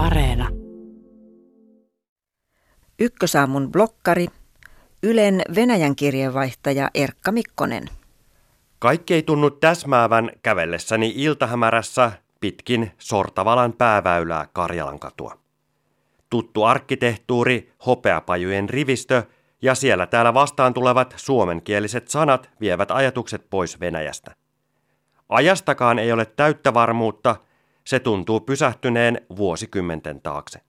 Areena. Ykkösaamun blokkari, Ylen Venäjän kirjeenvaihtaja Erkka Mikkonen. Kaikki ei tunnu täsmäävän kävellessäni iltahämärässä pitkin Sortavalan pääväylää Karjalan katua. Tuttu arkkitehtuuri, hopeapajujen rivistö ja siellä täällä vastaan tulevat suomenkieliset sanat vievät ajatukset pois Venäjästä. Ajastakaan ei ole täyttä varmuutta, se tuntuu pysähtyneen vuosikymmenten taakse.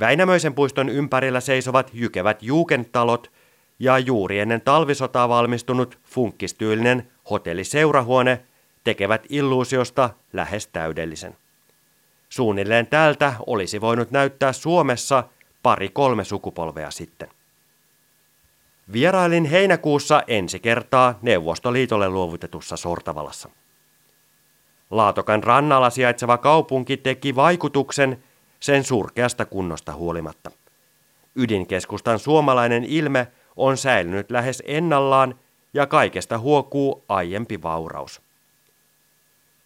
Väinämöisen puiston ympärillä seisovat jykevät juukentalot ja juuri ennen talvisotaa valmistunut funkkistyylinen hotelliseurahuone tekevät illuusiosta lähes täydellisen. Suunnilleen tältä olisi voinut näyttää Suomessa pari-kolme sukupolvea sitten. Vierailin heinäkuussa ensi kertaa Neuvostoliitolle luovutetussa Sortavalassa. Laatokan rannalla sijaitseva kaupunki teki vaikutuksen sen surkeasta kunnosta huolimatta. Ydinkeskustan suomalainen ilme on säilynyt lähes ennallaan ja kaikesta huokuu aiempi vauraus.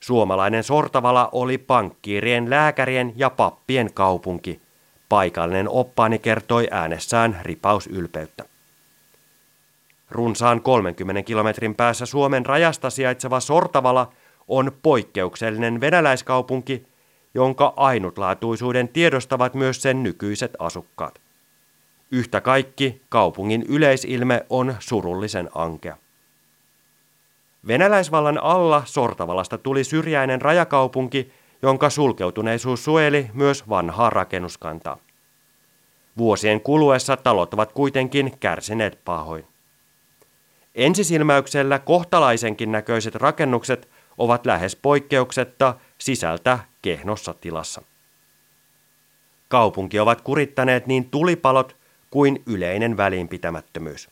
Suomalainen Sortavala oli pankkiirien, lääkärien ja pappien kaupunki. Paikallinen oppaani kertoi äänessään ripausylpeyttä. Runsaan 30 kilometrin päässä Suomen rajasta sijaitseva Sortavala on poikkeuksellinen venäläiskaupunki, jonka ainutlaatuisuuden tiedostavat myös sen nykyiset asukkaat. Yhtä kaikki kaupungin yleisilme on surullisen ankea. Venäläisvallan alla Sortavalasta tuli syrjäinen rajakaupunki, jonka sulkeutuneisuus suojeli myös vanhaa rakennuskantaa. Vuosien kuluessa talot ovat kuitenkin kärsineet pahoin. Ensisilmäyksellä kohtalaisenkin näköiset rakennukset ovat lähes poikkeuksetta sisältä kehnossa tilassa. Kaupunki ovat kurittaneet niin tulipalot kuin yleinen välinpitämättömyys.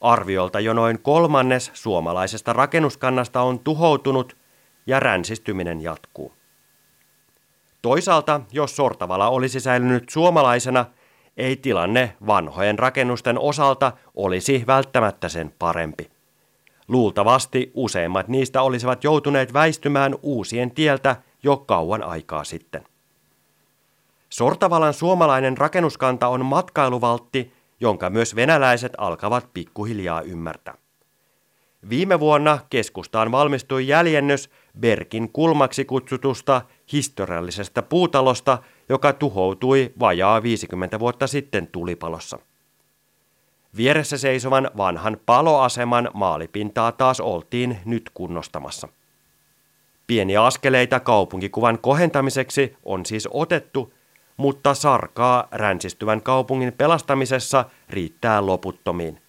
Arviolta jo noin kolmannes suomalaisesta rakennuskannasta on tuhoutunut ja ränsistyminen jatkuu. Toisaalta, jos Sortavala olisi säilynyt suomalaisena, ei tilanne vanhojen rakennusten osalta olisi välttämättä sen parempi. Luultavasti useimmat niistä olisivat joutuneet väistymään uusien tieltä jo kauan aikaa sitten. Sortavalan suomalainen rakennuskanta on matkailuvaltti, jonka myös venäläiset alkavat pikkuhiljaa ymmärtää. Viime vuonna keskustaan valmistui jäljennös Berkin kulmaksi kutsutusta historiallisesta puutalosta, joka tuhoutui vajaa 50 vuotta sitten tulipalossa. Vieressä seisovan vanhan paloaseman maalipintaa taas oltiin nyt kunnostamassa. Pieniä askeleita kaupunkikuvan kohentamiseksi on siis otettu, mutta sarkaa ränsistyvän kaupungin pelastamisessa riittää loputtomiin.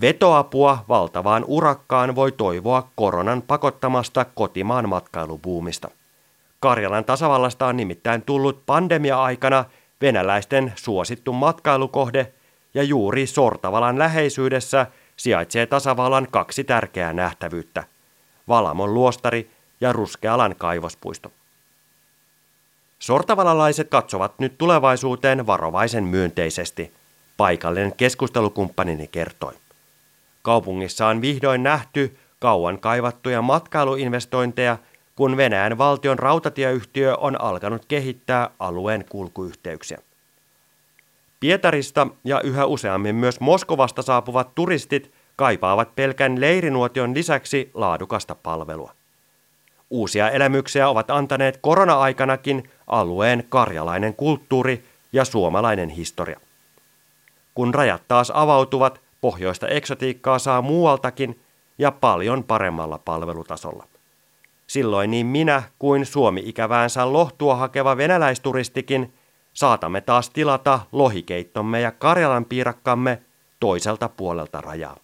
Vetoapua valtavaan urakkaan voi toivoa koronan pakottamasta kotimaan matkailubuumista. Karjalan tasavallasta on nimittäin tullut pandemia-aikana venäläisten suosittu matkailukohde ja juuri Sortavalan läheisyydessä sijaitsee tasavallan kaksi tärkeää nähtävyyttä. Valamon luostari ja Ruskealan kaivospuisto. Sortavalalaiset katsovat nyt tulevaisuuteen varovaisen myönteisesti, paikallinen keskustelukumppanini kertoi. Kaupungissa on vihdoin nähty kauan kaivattuja matkailuinvestointeja, kun Venäjän valtion rautatieyhtiö on alkanut kehittää alueen kulkuyhteyksiä. Pietarista ja yhä useammin myös Moskovasta saapuvat turistit kaipaavat pelkän leirinuotion lisäksi laadukasta palvelua. Uusia elämyksiä ovat antaneet korona-aikanakin alueen karjalainen kulttuuri ja suomalainen historia. Kun rajat taas avautuvat, pohjoista eksotiikkaa saa muualtakin ja paljon paremmalla palvelutasolla. Silloin niin minä kuin Suomi-ikäväänsä lohtua hakeva venäläisturistikin saatamme taas tilata lohikeittomme ja Karjalan piirakkamme toiselta puolelta rajaa.